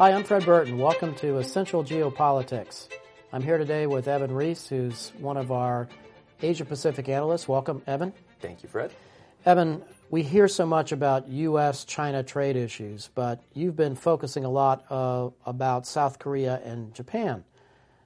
Hi, I'm Fred Burton. Welcome to Essential Geopolitics. I'm here today with Evan Rees, who's one of our Asia Pacific analysts. Welcome, Evan. Thank you, Fred. Evan, we hear so much about U.S. China trade issues, but you've been focusing a lot uh, about South Korea and Japan.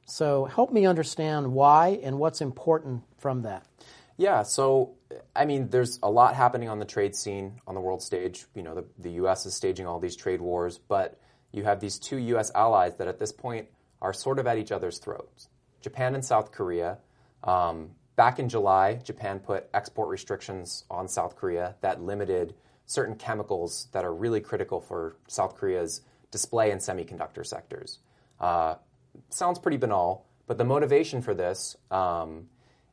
So help me understand why and what's important from that. Yeah, so I mean, there's a lot happening on the trade scene on the world stage. You know, the, the U.S. is staging all these trade wars, but you have these two U.S. allies that at this point are sort of at each other's throats Japan and South Korea. Um, back in July, Japan put export restrictions on South Korea that limited certain chemicals that are really critical for South Korea's display and semiconductor sectors. Uh, sounds pretty banal, but the motivation for this um,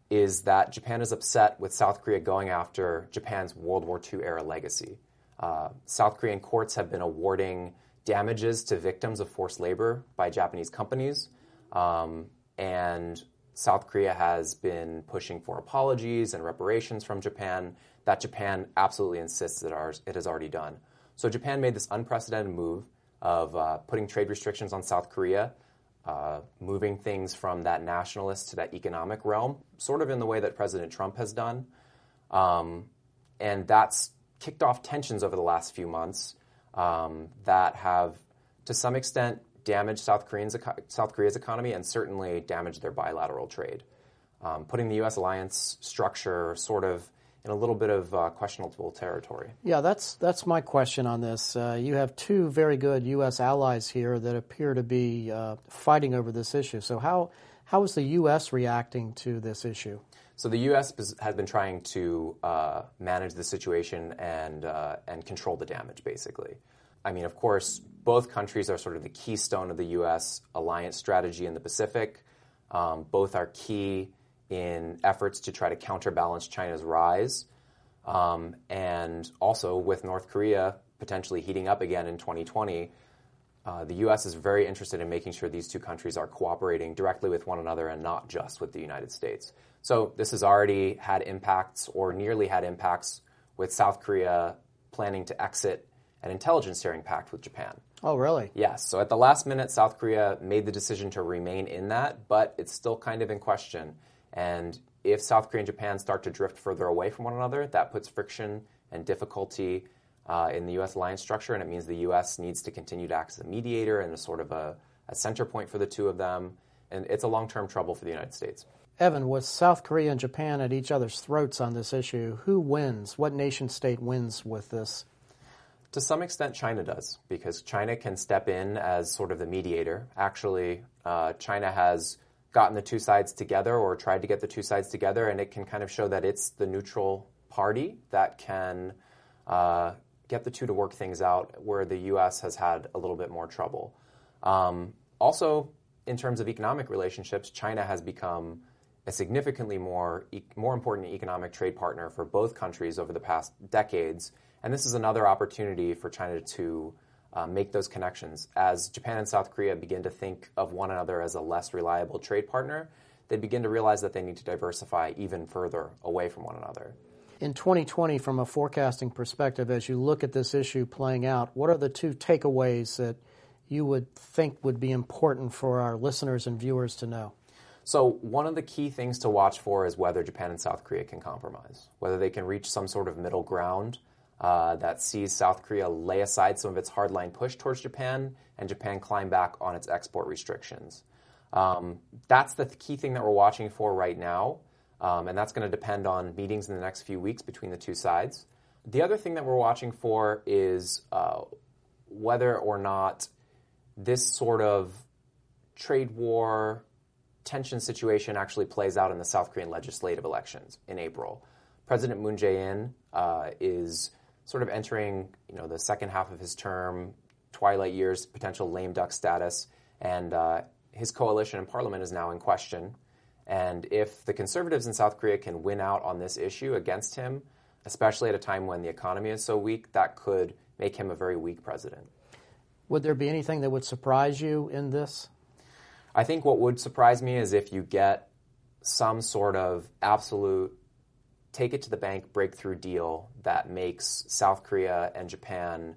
is that Japan is upset with South Korea going after Japan's World War II era legacy. Uh, South Korean courts have been awarding damages to victims of forced labor by Japanese companies. Um, and South Korea has been pushing for apologies and reparations from Japan that Japan absolutely insists that ours, it has already done. So Japan made this unprecedented move of uh, putting trade restrictions on South Korea, uh, moving things from that nationalist to that economic realm, sort of in the way that President Trump has done. Um, and that's kicked off tensions over the last few months um, that have, to some extent, damaged South, Korean's, South Korea's economy and certainly damaged their bilateral trade. Um, putting the U.S. alliance structure sort of in a little bit of uh, questionable territory. Yeah, that's that's my question on this. Uh, you have two very good U.S. allies here that appear to be uh, fighting over this issue. So how how is the U.S. reacting to this issue? So the U.S. has been trying to uh, manage the situation and uh, and control the damage, basically. I mean, of course, both countries are sort of the keystone of the U.S. alliance strategy in the Pacific. Um, both are key in efforts to try to counterbalance China's rise, um, and also with North Korea potentially heating up again in 2020. Uh, the U.S. is very interested in making sure these two countries are cooperating directly with one another and not just with the United States. So this has already had impacts or nearly had impacts with South Korea planning to exit an intelligence sharing pact with Japan. Oh, really? Yes. So at the last minute, South Korea made the decision to remain in that, but it's still kind of in question. And if South Korea and Japan start to drift further away from one another, that puts friction and difficulty uh, in the U.S. alliance structure, and it means the U.S. needs to continue to act as a mediator and a sort of a, a center point for the two of them. And it's a long term trouble for the United States. Evan, with South Korea and Japan at each other's throats on this issue, who wins? What nation state wins with this? To some extent, China does, because China can step in as sort of the mediator. Actually, uh, China has gotten the two sides together or tried to get the two sides together, and it can kind of show that it's the neutral party that can uh, get the two to work things out, where the U.S. has had a little bit more trouble. Um, also, in terms of economic relationships, China has become a significantly more, more important economic trade partner for both countries over the past decades. And this is another opportunity for China to uh, make those connections. As Japan and South Korea begin to think of one another as a less reliable trade partner, they begin to realize that they need to diversify even further away from one another. In 2020, from a forecasting perspective, as you look at this issue playing out, what are the two takeaways that you would think would be important for our listeners and viewers to know? So, one of the key things to watch for is whether Japan and South Korea can compromise, whether they can reach some sort of middle ground uh, that sees South Korea lay aside some of its hardline push towards Japan and Japan climb back on its export restrictions. Um, that's the key thing that we're watching for right now, um, and that's going to depend on meetings in the next few weeks between the two sides. The other thing that we're watching for is uh, whether or not this sort of trade war tension situation actually plays out in the South Korean legislative elections in April. President Moon Jae-in uh, is sort of entering, you know, the second half of his term, twilight years, potential lame duck status, and uh, his coalition in parliament is now in question. And if the conservatives in South Korea can win out on this issue against him, especially at a time when the economy is so weak, that could make him a very weak president. Would there be anything that would surprise you in this? I think what would surprise me is if you get some sort of absolute take it to the bank breakthrough deal that makes South Korea and Japan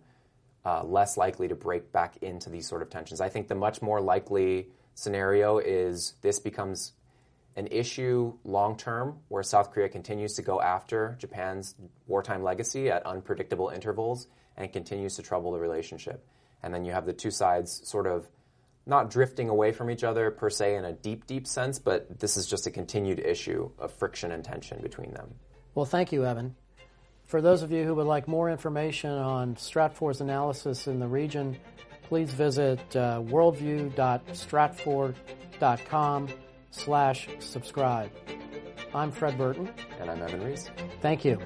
uh, less likely to break back into these sort of tensions. I think the much more likely scenario is this becomes an issue long term where South Korea continues to go after Japan's wartime legacy at unpredictable intervals and continues to trouble the relationship. And then you have the two sides sort of not drifting away from each other per se in a deep, deep sense, but this is just a continued issue of friction and tension between them. Well, thank you, Evan. For those of you who would like more information on Stratfor's analysis in the region, please visit uh, worldview.stratfor.com slash subscribe. I'm Fred Burton. And I'm Evan Rees. Thank you.